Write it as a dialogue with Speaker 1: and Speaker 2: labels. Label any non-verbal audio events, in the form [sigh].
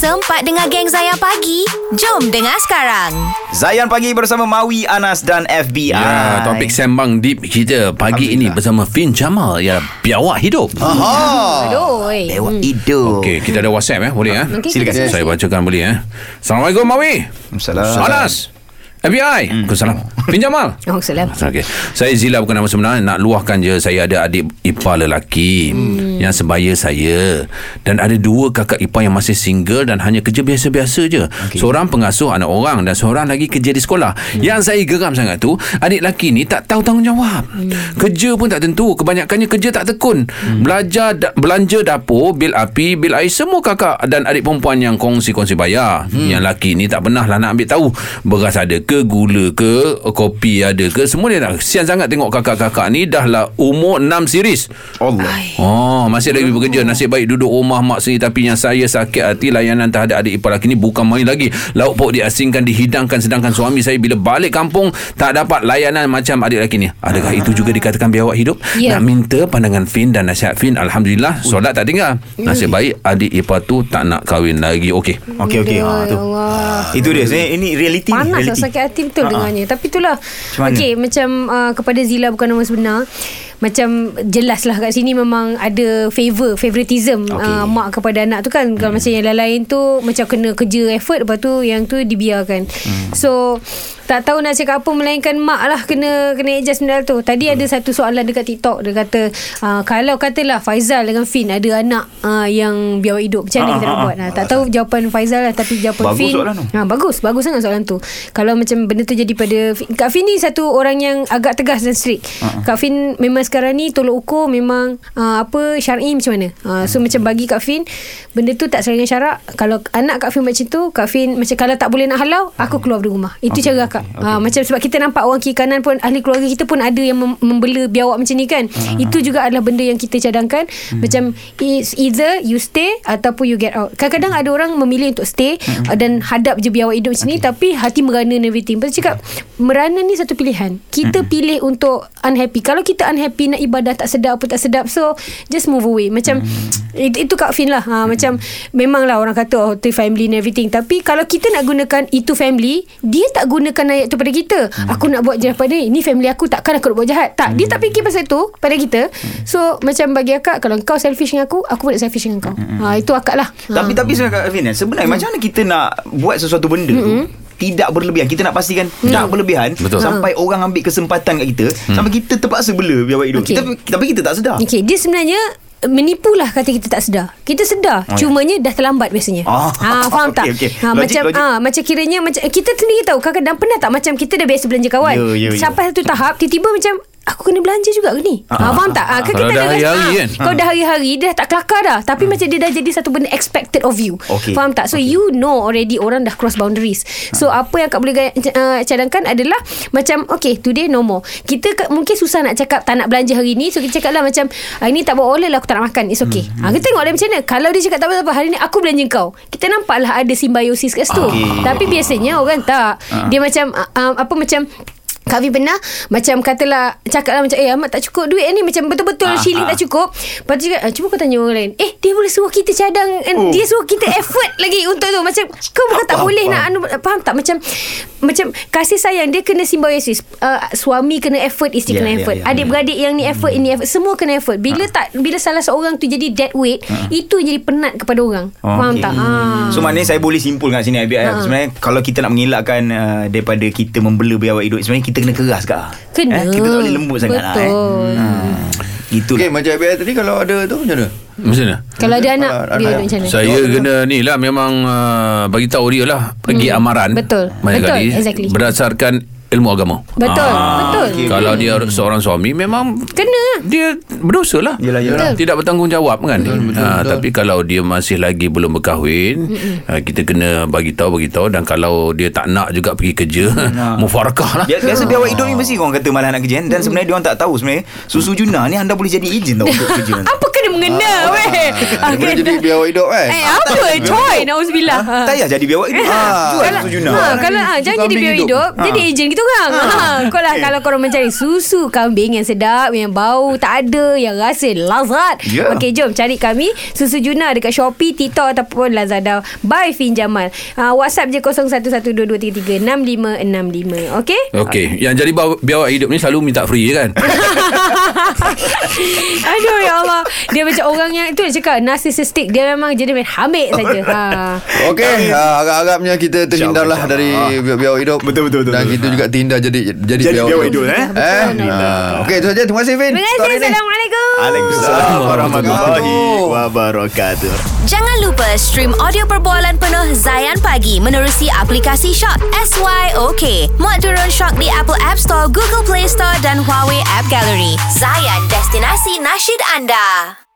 Speaker 1: sempat dengar geng Zayan pagi? Jom dengar sekarang.
Speaker 2: Zayan pagi bersama Maui, Anas dan FBI.
Speaker 3: Ya, topik sembang deep kita pagi ini bersama Fin Jamal ya biawak hidup.
Speaker 2: Aha.
Speaker 1: Aduh. oi.
Speaker 2: Lewat hidup.
Speaker 3: Okey, kita ada WhatsApp eh, boleh eh?
Speaker 1: Okey,
Speaker 2: Silakan.
Speaker 1: silakan.
Speaker 3: Saya bacakan boleh eh. Assalamualaikum Mawi.
Speaker 2: Assalamualaikum.
Speaker 3: Anas. FBI. Waalaikumsalam. Fin Jamal.
Speaker 1: Oh, salam.
Speaker 3: Okey. Saya Zila bukan nama sebenar Nak luahkan je Saya ada adik ipar lelaki hmm. Yang sebaya saya Dan ada dua kakak ipar Yang masih single Dan hanya kerja biasa-biasa je okay. Seorang pengasuh anak orang Dan seorang lagi kerja di sekolah hmm. Yang saya geram sangat tu Adik lelaki ni tak tahu tanggungjawab hmm. Kerja pun tak tentu Kebanyakannya kerja tak tekun hmm. Belajar da- Belanja dapur Bil api Bil air Semua kakak Dan adik perempuan Yang kongsi-kongsi bayar hmm. Yang lelaki ni tak pernah lah nak ambil tahu Beras ada ke Gula ke Kopi ada ke Semua dia tak Sian sangat tengok kakak-kakak ni Dah lah umur 6 series
Speaker 2: Allah.
Speaker 3: Oh, masih lagi bekerja. Nasib baik duduk rumah mak sendiri tapi yang saya sakit hati layanan terhadap adik ipar lelaki ni bukan main lagi. Lauk pauk diasingkan, dihidangkan sedangkan suami saya bila balik kampung tak dapat layanan macam adik lelaki ni. Adakah itu juga dikatakan biawak hidup?
Speaker 1: Ya.
Speaker 3: Nak minta pandangan Fin dan nasihat Fin. Alhamdulillah, solat tak tinggal. Nasib baik adik ipar tu tak nak kahwin lagi. Okey.
Speaker 2: Okey okey. Ha tu.
Speaker 1: Ya Allah.
Speaker 2: Itu dia. Ini reality ni,
Speaker 1: Panas lah
Speaker 2: reality.
Speaker 1: Sakit hati betul
Speaker 2: Ha-ha.
Speaker 1: dengannya Tapi itulah
Speaker 2: Macam?
Speaker 1: Okey macam uh, Kepada Zila bukan nama sebenar Macam Jelas lah kat sini Memang ada Favor Favoritism okay. uh, Mak kepada anak tu kan Kalau macam yang lain-lain tu Macam kena kerja effort Lepas tu yang tu dibiarkan
Speaker 2: Hmm.
Speaker 1: So Tak tahu nak cakap apa Melainkan mak lah Kena kena adjust benda tu Tadi ada satu soalan Dekat TikTok Dia kata uh, Kalau katalah Faizal dengan Fin Ada anak uh, Yang biawak hidup Macam mana
Speaker 2: Ah,
Speaker 1: kita nak
Speaker 2: ah,
Speaker 1: buat uh, Tak tahu jawapan Faizal lah Tapi jawapan
Speaker 2: Bagus
Speaker 1: Fin
Speaker 2: soalan tu.
Speaker 1: Ha, bagus, bagus sangat soalan tu. Kalau macam benda tu jadi pada Kak Fin ni satu orang yang agak tegas dan strict. Uh-huh. Kak Fin memang sekarang ni tolok ukur memang uh, apa syar'i macam mana. Uh, so macam bagi Kak Fin benda tu tak sesuai syarak. Kalau anak Kak Fin macam tu, Kak Fin macam kalau tak boleh nak halau, aku keluar dari rumah. Itu
Speaker 2: Okay,
Speaker 1: cara
Speaker 2: okay,
Speaker 1: Kak.
Speaker 2: okay.
Speaker 1: Ha, macam sebab kita nampak orang kiri kanan pun ahli keluarga kita pun ada yang mem- membela biawak macam ni kan. Uh-huh. Itu juga adalah benda yang kita cadangkan. Hmm. Macam it's either you stay ataupun you get out. Kadang-kadang ada orang memilih untuk stay uh, dan hadap je biawak hidup macam ni tapi hati merana and everything. Tu cakap merana ni satu pilihan. Kita pilih untuk unhappy. Kalau kita unhappy nak ibadah tak sedap apa tak sedap so just move away. Macam itu, itu Kak Fin lah. Ha, macam memanglah orang kata oh tu family and everything tapi kalau kita nak gunakan itu family dia tak gunakan ayat tu pada kita. Aku nak buat jahat pada ni. Ni family aku takkan aku nak buat jahat. Tak, dia tak fikir pasal tu pada kita. So macam bagi akak kalau kau selfish dengan aku, aku pun nak selfish dengan kau. Ha, itu akak lah. Ha.
Speaker 2: Tapi tapi sebenarnya Kak Fin kan, sebenarnya macam mana kita nak buat sesuatu benda tu tidak berlebihan kita nak pastikan tak berlebihan
Speaker 3: Betul.
Speaker 2: sampai orang ambil kesempatan kat kita sampai kita terpaksa bela biawak hidup
Speaker 1: Okey.
Speaker 2: kita tapi kita tak sedar
Speaker 1: Okey, dia sebenarnya menipulah kata kita tak sedar. Kita sedar,
Speaker 2: Oh,
Speaker 1: oh, cumanya dah terlambat biasanya.
Speaker 2: Ah.
Speaker 1: ha, faham [laughs] tak?
Speaker 2: Okey, okey.
Speaker 1: Ha,
Speaker 2: Logik,
Speaker 1: macam
Speaker 2: logik.
Speaker 1: ah macam kiranya macam kita sendiri tahu kadang-kadang pernah tak macam kita dah biasa belanja kawan.
Speaker 2: Ya, ya, ya.
Speaker 1: Sampai satu tahap tiba-tiba macam aku kena belanja juga ke ni? Ha, faham tak? Ha,
Speaker 3: Kalau
Speaker 1: kita
Speaker 3: dah hari-hari
Speaker 1: ah,
Speaker 3: kan?
Speaker 1: Kau dah hari-hari dia dah tak kelakar dah. Tapi macam dia dah jadi satu benda expected of you.
Speaker 2: Okey.
Speaker 1: Faham tak? So you know already orang dah cross boundaries. So apa yang kak boleh gaya, uh, cadangkan adalah macam okay today no more. Kita ke, mungkin susah nak cakap tak nak belanja hari ni. So kita cakap lah macam hari ni tak bawa oleh lah aku tak nak makan. It's okay.
Speaker 2: Hmm,
Speaker 1: Ha, kita tengok dia macam mana. Kalau dia cakap tak apa-apa hari ni aku belanja kau. Kita nampak lah ada simbiosis kat situ.
Speaker 2: Okey.
Speaker 1: Tapi biasanya orang tak. Dia macam uh, apa macam Kak Fi pernah Macam katalah Cakap lah macam Eh Ahmad tak cukup duit ni Macam betul-betul
Speaker 2: Ah,
Speaker 1: Shilling
Speaker 2: ah.
Speaker 1: tak cukup Lepas tu cakap ah, Cuba kau tanya orang lain Eh dia boleh suruh kita cadang
Speaker 2: Oh.
Speaker 1: oh. Dia suruh kita effort lagi Untuk tu Macam Kau bukan tak
Speaker 2: Faham,
Speaker 1: boleh
Speaker 2: faham.
Speaker 1: nak anu, Faham tak Macam Macam Kasih sayang Dia kena simbiosis uh, Suami kena effort Isteri
Speaker 2: Ya,
Speaker 1: kena
Speaker 2: ya,
Speaker 1: effort
Speaker 2: ya.
Speaker 1: Adik-beradik yang ni effort Ini effort Semua kena effort Bila
Speaker 2: Ah.
Speaker 1: tak Bila salah seorang tu Jadi dead weight Itu jadi penat kepada orang Faham
Speaker 2: Okey.
Speaker 1: tak ha.
Speaker 2: So maknanya saya boleh simpul kat sini.
Speaker 1: Ha.
Speaker 2: Sebenarnya kalau kita nak mengelakkan uh, daripada kita membela biawak hidup sebenarnya kita kena keras ke?
Speaker 1: Kena.
Speaker 2: Eh? Kita tak boleh lembut sangat lah. Eh?
Speaker 1: Betul.
Speaker 2: Ha. Itulah.
Speaker 4: Okey macam FBI tadi kalau ada tu macam mana?
Speaker 3: Macam mana?
Speaker 1: Kalau ada anak
Speaker 4: Kalau
Speaker 1: Dia
Speaker 4: anak-
Speaker 1: macam mana
Speaker 3: Saya kena ni lah memang uh, bagi tahu dia lah pergi
Speaker 1: Hmm.
Speaker 3: amaran.
Speaker 1: Betul.
Speaker 3: Banyak
Speaker 1: Betul,
Speaker 3: kali
Speaker 1: exactly.
Speaker 3: berdasarkan ilmu agama.
Speaker 1: Betul
Speaker 3: Ah.
Speaker 1: Betul
Speaker 2: okey.
Speaker 3: Kalau dia seorang suami memang
Speaker 1: Kena
Speaker 3: dia berdosa lah
Speaker 2: Yelah, yelah.
Speaker 3: Tidak bertanggungjawab kan betul,
Speaker 4: betul, betul.
Speaker 3: Tapi kalau dia masih lagi belum berkahwin ha, Kita kena bagi tahu bagi tahu Dan kalau dia tak nak juga pergi kerja [laughs] Mufarakah lah
Speaker 2: Biasa, biasa biawak hidup ni mesti orang kata malah nak kerja? Dan sebenarnya dia orang tak tahu sebenarnya susu Juna ni anda boleh jadi ejen tau untuk [laughs] kerja.
Speaker 1: Apa kena mengena weh. Ah, kan?
Speaker 4: jadi biawak hidup kan
Speaker 1: Eh apa Coy Nauzubillah Ha.
Speaker 2: Tak payah jadi biawak hidup.
Speaker 4: Ah.
Speaker 2: Jual susu Juna.
Speaker 1: ha, kalau ha, jangan jadi biawak
Speaker 4: hidup.
Speaker 1: jadi ejen kita orang. Ha. Kau lah kalau korang mencari susu kambing yang sedap, yang bau tak ada, yang rasa lazat.
Speaker 2: Ya.
Speaker 1: Okey, jom cari kami susu Juna dekat Shopee, TikTok ataupun Lazada by Fin Jamal. Ha, WhatsApp je 0112336565. Okey?
Speaker 3: Okey, yang jadi bawa- biawak hidup ni selalu minta free je kan? [laughs]
Speaker 1: Aduh ya Allah Dia macam orang yang Itu dia cakap Narcissistic Dia memang jadi main hamid saja ha.
Speaker 4: Okey, uh, agak-agaknya kita terhindarlah
Speaker 2: InsyaAllah,
Speaker 4: dari
Speaker 2: insyaAllah.
Speaker 4: biawak hidup.
Speaker 2: Betul, betul, betul,
Speaker 4: Dan
Speaker 2: betul.
Speaker 4: kita juga terhindar jadi jadi,
Speaker 2: Jadi biawak hidup, eh?
Speaker 1: Betul,
Speaker 4: Eh, ah, okey itu saja. Terima kasih Fin.
Speaker 1: Terima kasih. Assalamualaikum
Speaker 2: Waalaikumsalam warahmatullahi
Speaker 4: wabarakatuh.
Speaker 2: wabarakatuh.
Speaker 5: Jangan lupa stream audio perbualan penuh Zayan Pagi menerusi aplikasi Shock SYOK. Muat turun Shock di Apple App Store, Google Play Store dan Huawei App Gallery. Zayan, destinasi nasyid anda.